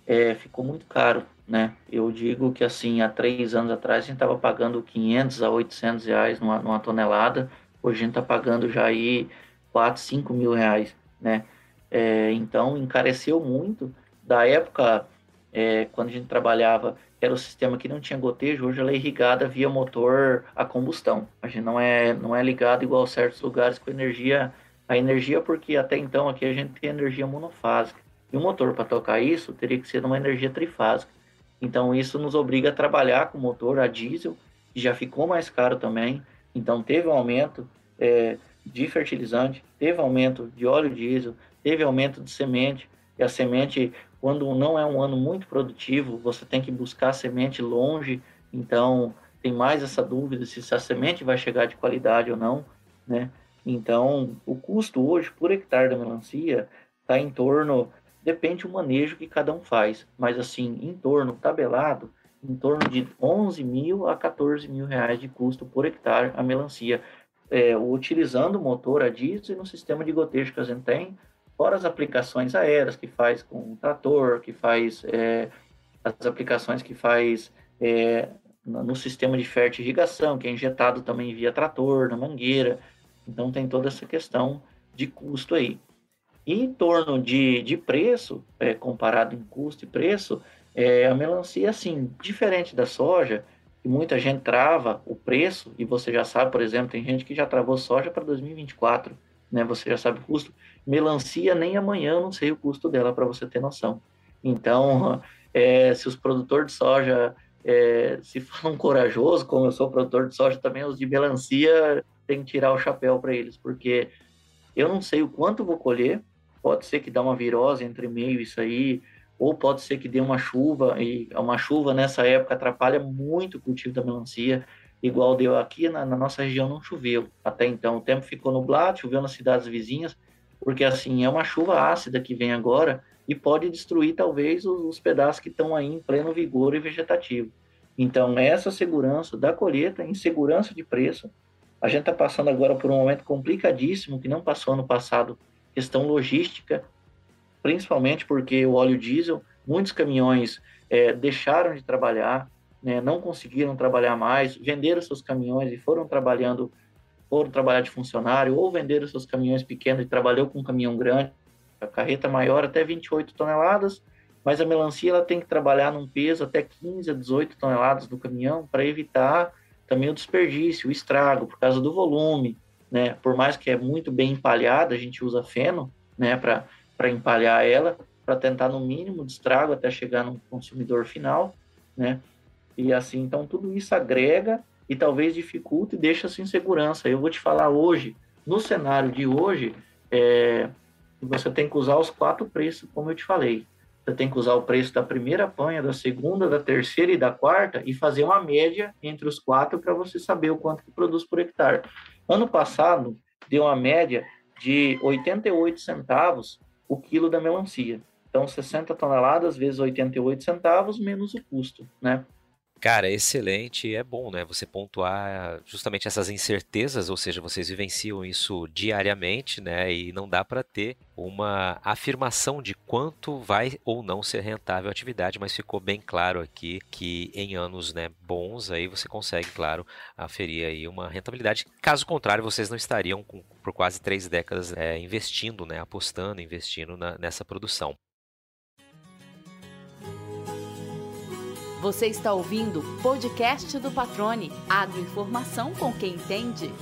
é, ficou muito caro, né? Eu digo que assim, há três anos atrás a gente estava pagando 500 a 800 reais numa, numa tonelada, hoje a gente está pagando já aí 4, 5 mil reais, né? É, então, encareceu muito. Da época, é, quando a gente trabalhava era o sistema que não tinha gotejo, hoje ela é irrigada via motor a combustão. A gente não é, não é ligado igual a certos lugares com energia, a energia porque até então aqui a gente tem energia monofásica. E o motor para tocar isso teria que ser uma energia trifásica. Então isso nos obriga a trabalhar com motor a diesel, que já ficou mais caro também. Então teve um aumento é, de fertilizante, teve aumento de óleo diesel, teve aumento de semente. E a semente quando não é um ano muito produtivo, você tem que buscar semente longe, então tem mais essa dúvida se a semente vai chegar de qualidade ou não, né? Então, o custo hoje por hectare da melancia está em torno, depende do manejo que cada um faz, mas assim, em torno, tabelado, em torno de 11 mil a 14 mil reais de custo por hectare a melancia, é, utilizando o motor a diesel e no sistema de gotejo que a gente tem, fora as aplicações aéreas que faz com o trator, que faz é, as aplicações que faz é, no sistema de fertirrigação, que é injetado também via trator, na mangueira. Então tem toda essa questão de custo aí. E em torno de, de preço, é, comparado em custo e preço, é, a melancia, assim, diferente da soja, que muita gente trava o preço, e você já sabe, por exemplo, tem gente que já travou soja para 2024, né? Você já sabe o custo. Melancia, nem amanhã não sei o custo dela, para você ter noção. Então, (laughs) é, se os produtores de soja é, se falam corajoso, como eu sou produtor de soja também, os de melancia tem que tirar o chapéu para eles, porque eu não sei o quanto vou colher, pode ser que dá uma virose entre meio isso aí, ou pode ser que dê uma chuva, e uma chuva nessa época atrapalha muito o cultivo da melancia, igual deu aqui na, na nossa região não choveu até então, o tempo ficou nublado, choveu nas cidades vizinhas, porque assim, é uma chuva ácida que vem agora, e pode destruir talvez os, os pedaços que estão aí em pleno vigor e vegetativo. Então, essa segurança da colheita, insegurança de preço, a gente está passando agora por um momento complicadíssimo que não passou no passado, questão logística, principalmente porque o óleo diesel, muitos caminhões é, deixaram de trabalhar, né, não conseguiram trabalhar mais, venderam seus caminhões e foram trabalhando, foram trabalhar de funcionário, ou venderam seus caminhões pequenos e trabalhou com um caminhão grande, a carreta maior até 28 toneladas, mas a melancia ela tem que trabalhar num peso até 15 a 18 toneladas no caminhão para evitar também o desperdício, o estrago, por causa do volume, né? Por mais que é muito bem empalhada, a gente usa feno, né, para empalhar ela, para tentar no mínimo de estrago até chegar no consumidor final, né? E assim, então tudo isso agrega e talvez dificulta e deixa sem segurança. Eu vou te falar hoje, no cenário de hoje, é, você tem que usar os quatro preços, como eu te falei. Você tem que usar o preço da primeira panha, da segunda, da terceira e da quarta e fazer uma média entre os quatro para você saber o quanto que produz por hectare. Ano passado, deu uma média de 88 centavos o quilo da melancia. Então, 60 toneladas vezes 88 centavos menos o custo, né? Cara, excelente. É bom, né? Você pontuar justamente essas incertezas, ou seja, vocês vivenciam isso diariamente, né? E não dá para ter uma afirmação de quanto vai ou não ser rentável a atividade, mas ficou bem claro aqui que em anos, né, bons aí você consegue, claro, aferir aí uma rentabilidade. Caso contrário, vocês não estariam com, por quase três décadas é, investindo, né, apostando, investindo na, nessa produção. Você está ouvindo o podcast do Patrone. Agroinformação com quem entende.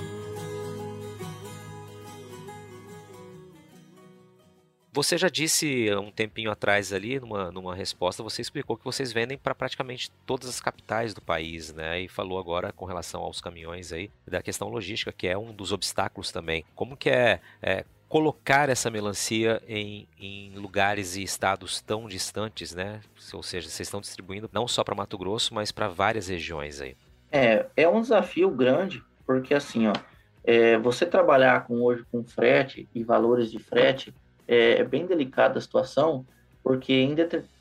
Você já disse um tempinho atrás ali, numa, numa resposta, você explicou que vocês vendem para praticamente todas as capitais do país, né? E falou agora com relação aos caminhões aí, da questão logística, que é um dos obstáculos também. Como que é, é colocar essa melancia em, em, lugares e estados tão distantes, né? Ou seja, vocês estão distribuindo não só para Mato Grosso, mas para várias regiões aí. É, é um desafio grande, porque assim, ó, é, você trabalhar com hoje com frete e valores de frete é, é bem delicada a situação, porque em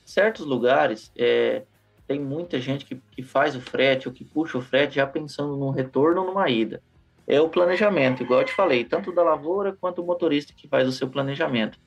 certos lugares é, tem muita gente que, que faz o frete ou que puxa o frete já pensando no retorno ou numa ida é o planejamento, igual eu te falei, tanto da lavoura quanto o motorista que faz o seu planejamento.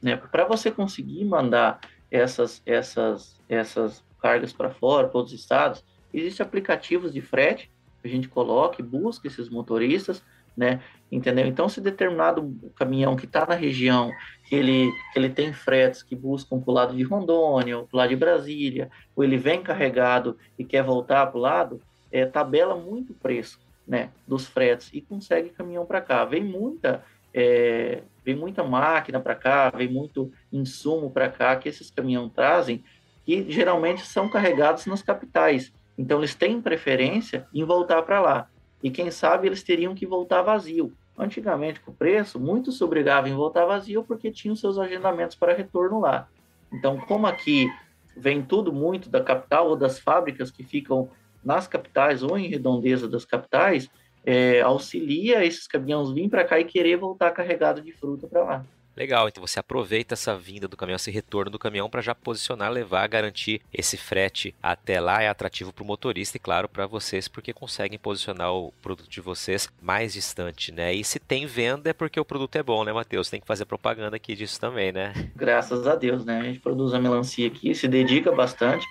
Né? Para você conseguir mandar essas, essas, essas cargas para fora, para outros estados, existem aplicativos de frete a gente coloca e busca esses motoristas, né? Entendeu? Então, se determinado caminhão que está na região, ele, ele tem fretes que buscam para o lado de Rondônia, ou para o lado de Brasília, ou ele vem carregado e quer voltar para o lado, é, tabela muito preço né, dos fretes e consegue caminhão para cá. Vem muita, é, vem muita máquina para cá, vem muito insumo para cá que esses caminhões trazem, que geralmente são carregados nas capitais. Então eles têm preferência em voltar para lá. E quem sabe eles teriam que voltar vazio. Antigamente, com o preço, muitos se obrigavam em voltar vazio porque tinham seus agendamentos para retorno lá. Então, como aqui vem tudo muito da capital ou das fábricas que ficam nas capitais ou em redondeza das capitais, é, auxilia esses caminhões vir para cá e querer voltar carregado de fruta para lá. Legal, então você aproveita essa vinda do caminhão, esse retorno do caminhão para já posicionar, levar, garantir esse frete até lá. É atrativo para o motorista e, claro, para vocês, porque conseguem posicionar o produto de vocês mais distante, né? E se tem venda é porque o produto é bom, né, Matheus? Tem que fazer propaganda aqui disso também, né? Graças a Deus, né? A gente produz a melancia aqui, se dedica bastante,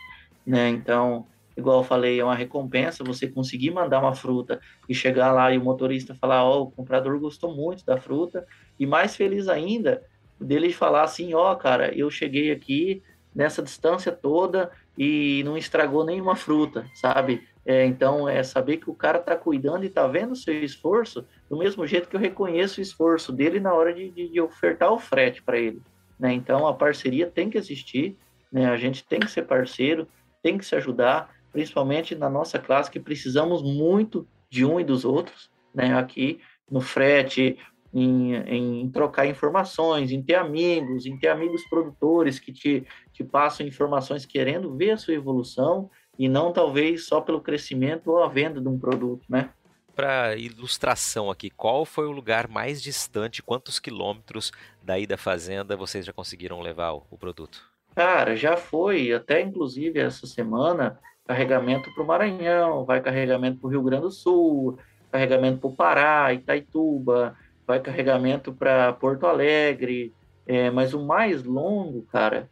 né? Então, igual eu falei, é uma recompensa você conseguir mandar uma fruta e chegar lá e o motorista falar, ó, oh, o comprador gostou muito da fruta, e mais feliz ainda dele falar assim, ó, oh, cara, eu cheguei aqui nessa distância toda e não estragou nenhuma fruta, sabe? É, então, é saber que o cara tá cuidando e tá vendo o seu esforço, do mesmo jeito que eu reconheço o esforço dele na hora de, de, de ofertar o frete para ele. Né? Então, a parceria tem que existir, né? a gente tem que ser parceiro, tem que se ajudar, principalmente na nossa classe, que precisamos muito de um e dos outros, né? Aqui no frete, em, em, trocar informações, em ter amigos, em ter amigos produtores que te, te passam informações querendo ver a sua evolução e não talvez só pelo crescimento ou a venda de um produto, né? Para ilustração aqui, qual foi o lugar mais distante, quantos quilômetros daí da fazenda vocês já conseguiram levar o, o produto? Cara, já foi, até inclusive essa semana, carregamento para o Maranhão, vai carregamento para o Rio Grande do Sul, carregamento para o Pará, Itaituba, vai carregamento para Porto Alegre, é, mas o mais longo, cara,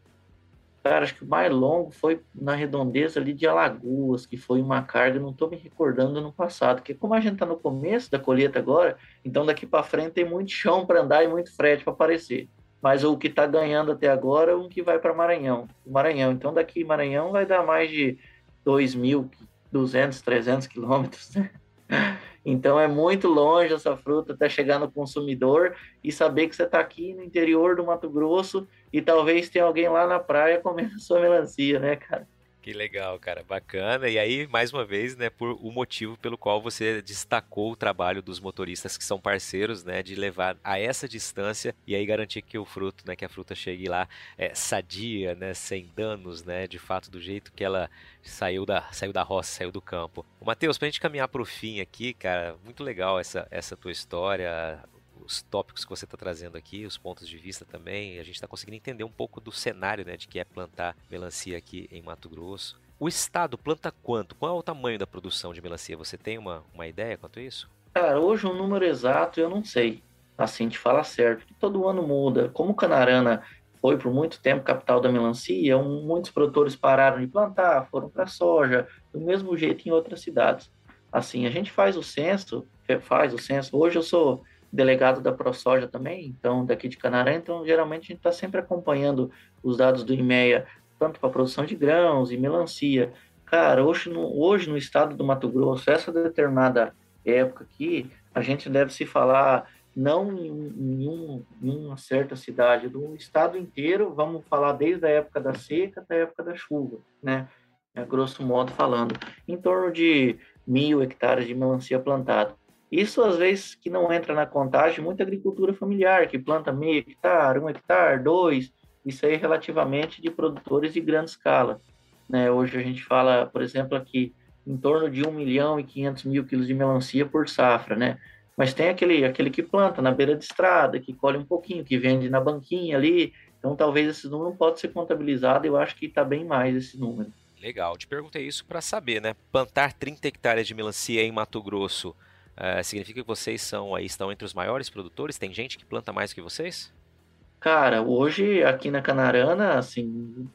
cara, acho que o mais longo foi na redondeza ali de Alagoas, que foi uma carga, não estou me recordando no passado, porque como a gente está no começo da colheita agora, então daqui para frente tem muito chão para andar e muito frete para aparecer. Mas o que está ganhando até agora é um que vai para Maranhão. Maranhão. Então daqui Maranhão vai dar mais de 2.200, 300 quilômetros, né? (laughs) Então é muito longe essa fruta até chegar no consumidor e saber que você está aqui no interior do Mato Grosso e talvez tenha alguém lá na praia comendo (laughs) sua melancia, né, cara? Que legal, cara, bacana. E aí, mais uma vez, né, por o motivo pelo qual você destacou o trabalho dos motoristas que são parceiros, né, de levar a essa distância e aí garantir que o fruto, né, que a fruta chegue lá é, sadia, né, sem danos, né, de fato do jeito que ela saiu da, saiu da roça, saiu do campo. Matheus, pra gente caminhar pro fim aqui, cara, muito legal essa, essa tua história, os tópicos que você está trazendo aqui, os pontos de vista também. A gente está conseguindo entender um pouco do cenário né, de que é plantar melancia aqui em Mato Grosso. O estado planta quanto? Qual é o tamanho da produção de melancia? Você tem uma, uma ideia quanto a isso? Cara, hoje um número exato eu não sei. Assim, te fala certo. Todo ano muda. Como Canarana foi por muito tempo capital da melancia, muitos produtores pararam de plantar, foram para soja, do mesmo jeito em outras cidades. Assim, a gente faz o censo, faz o censo. Hoje eu sou delegado da ProSoja também, então daqui de Canaré, então geralmente a gente está sempre acompanhando os dados do IMEA, tanto para produção de grãos e melancia. Cara, hoje no, hoje no estado do Mato Grosso, essa determinada época aqui, a gente deve se falar não em, em, em uma certa cidade, do estado inteiro, vamos falar desde a época da seca até a época da chuva, né? É, grosso modo falando, em torno de mil hectares de melancia plantada. Isso, às vezes, que não entra na contagem, muita agricultura familiar, que planta meio hectare, um hectare, dois, isso aí é relativamente de produtores de grande escala. Né? Hoje a gente fala, por exemplo, aqui, em torno de 1 milhão e 500 mil quilos de melancia por safra, né? Mas tem aquele, aquele que planta na beira de estrada, que colhe um pouquinho, que vende na banquinha ali. Então, talvez esse número não pode ser contabilizado. Eu acho que está bem mais esse número. Legal. Te perguntei isso para saber, né? Plantar 30 hectares de melancia em Mato Grosso Uh, significa que vocês são aí estão entre os maiores produtores? Tem gente que planta mais que vocês? Cara, hoje aqui na Canarana, assim,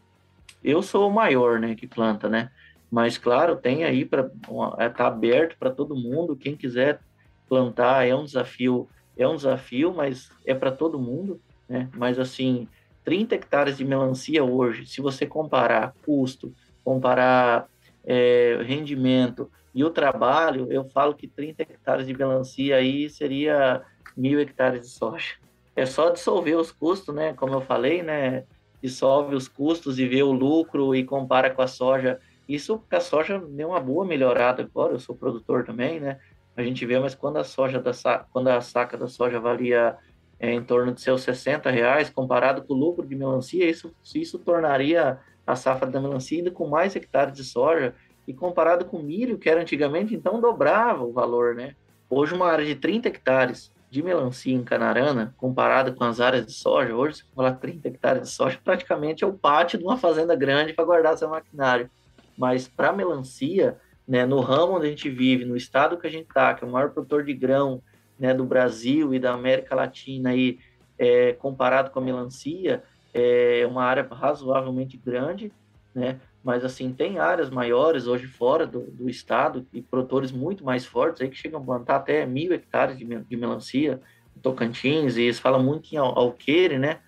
eu sou o maior, né, que planta, né? Mas claro, tem aí para é, tá aberto para todo mundo, quem quiser plantar é um desafio, é um desafio, mas é para todo mundo, né? Mas assim, 30 hectares de melancia hoje, se você comparar custo, comparar é, rendimento, e o trabalho, eu falo que 30 hectares de melancia aí seria mil hectares de soja. É só dissolver os custos, né? Como eu falei, né? Dissolve os custos e vê o lucro e compara com a soja. Isso porque a soja deu uma boa melhorada agora, eu sou produtor também, né? A gente vê, mas quando a soja da quando a saca da soja valia é, em torno de seus 60 reais, comparado com o lucro de melancia, isso, isso tornaria a safra da melancia ainda com mais hectares de soja e comparado com milho, que era antigamente, então dobrava o valor, né? Hoje uma área de 30 hectares, de melancia em Canarana, comparada com as áreas de soja, hoje, se falar 30 hectares de soja, (laughs) praticamente é o pátio de uma fazenda grande para guardar seu maquinário. Mas para melancia, né, no ramo onde a gente vive, no estado que a gente está, que é o maior produtor de grão né, do Brasil e da América Latina, aí, é, comparado com a melancia, é uma área razoavelmente grande, né? Mas assim, tem áreas maiores hoje fora do, do estado e produtores muito mais fortes aí que chegam a plantar até mil hectares de, de melancia, Tocantins, e eles falam muito em alqueire, né?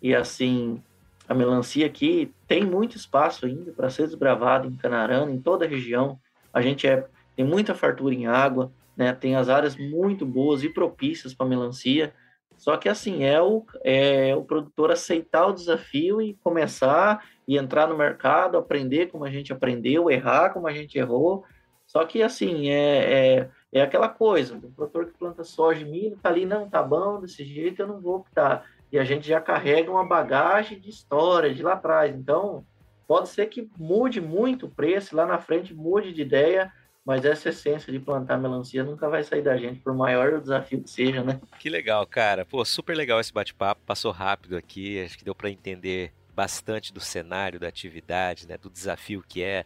E assim, a melancia aqui tem muito espaço ainda para ser desbravada em Canarana, em toda a região. A gente é, tem muita fartura em água, né? Tem as áreas muito boas e propícias para melancia. Só que assim, é o, é o produtor aceitar o desafio e começar e entrar no mercado, aprender como a gente aprendeu, errar como a gente errou. Só que assim, é, é, é aquela coisa, o produtor que planta soja e milho tá ali, não, tá bom, desse jeito eu não vou optar. E a gente já carrega uma bagagem de história de lá atrás. Então, pode ser que mude muito o preço, lá na frente mude de ideia, mas essa essência de plantar melancia nunca vai sair da gente, por maior o desafio que seja, né? Que legal, cara. Pô, super legal esse bate-papo, passou rápido aqui, acho que deu para entender bastante do cenário, da atividade, né, do desafio que é,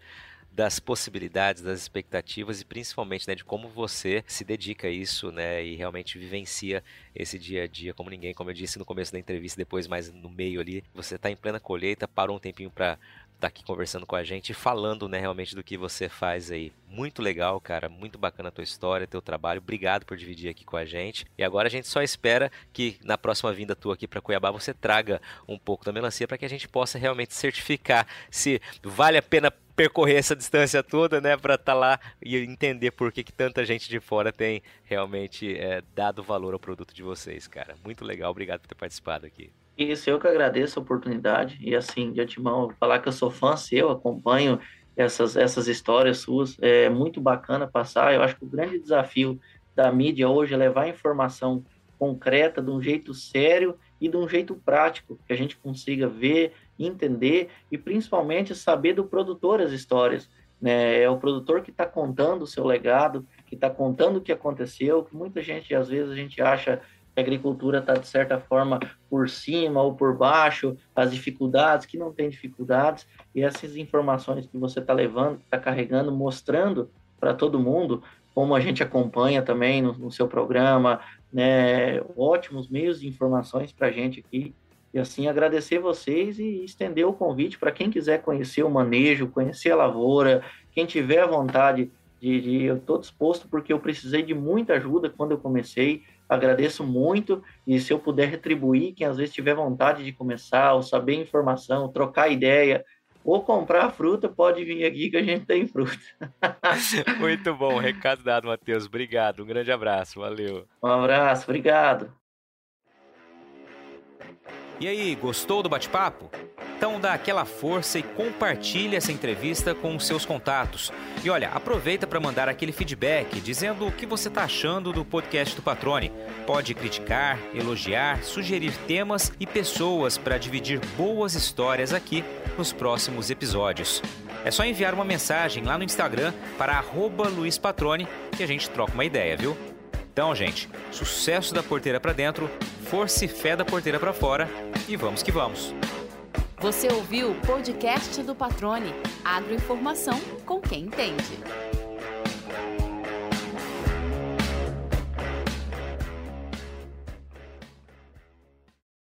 das possibilidades, das expectativas e principalmente né, de como você se dedica a isso né, e realmente vivencia esse dia a dia como ninguém. Como eu disse no começo da entrevista, depois mais no meio ali, você está em plena colheita, parou um tempinho para tá aqui conversando com a gente falando, né, realmente do que você faz aí. Muito legal, cara, muito bacana a tua história, teu trabalho. Obrigado por dividir aqui com a gente. E agora a gente só espera que na próxima vinda tua aqui para Cuiabá você traga um pouco da melancia para que a gente possa realmente certificar se vale a pena percorrer essa distância toda, né, para estar tá lá e entender por que, que tanta gente de fora tem realmente é, dado valor ao produto de vocês, cara. Muito legal, obrigado por ter participado aqui. Isso, eu que agradeço a oportunidade. E assim, de antemão, falar que eu sou fã seu, acompanho essas, essas histórias suas. É muito bacana passar. Eu acho que o grande desafio da mídia hoje é levar informação concreta, de um jeito sério e de um jeito prático, que a gente consiga ver, entender e principalmente saber do produtor as histórias. Né? É o produtor que está contando o seu legado, que está contando o que aconteceu, que muita gente, às vezes, a gente acha a agricultura está, de certa forma, por cima ou por baixo, as dificuldades, que não tem dificuldades, e essas informações que você está levando, está carregando, mostrando para todo mundo, como a gente acompanha também no, no seu programa, né, ótimos meios de informações para a gente aqui. E assim, agradecer vocês e estender o convite para quem quiser conhecer o manejo, conhecer a lavoura, quem tiver vontade de, de eu estou disposto porque eu precisei de muita ajuda quando eu comecei agradeço muito e se eu puder retribuir, quem às vezes tiver vontade de começar, ou saber informação, trocar ideia, ou comprar fruta, pode vir aqui que a gente tem fruta. (laughs) muito bom, recado dado, Matheus. Obrigado, um grande abraço, valeu. Um abraço, obrigado. E aí, gostou do bate-papo? Então dá aquela força e compartilhe essa entrevista com os seus contatos. E olha, aproveita para mandar aquele feedback dizendo o que você está achando do podcast do Patrone. Pode criticar, elogiar, sugerir temas e pessoas para dividir boas histórias aqui nos próximos episódios. É só enviar uma mensagem lá no Instagram para @luispatrone que a gente troca uma ideia, viu? Então, gente, sucesso da porteira para dentro, força e fé da porteira para fora e vamos que vamos. Você ouviu o podcast do Patrone, agroinformação com quem entende.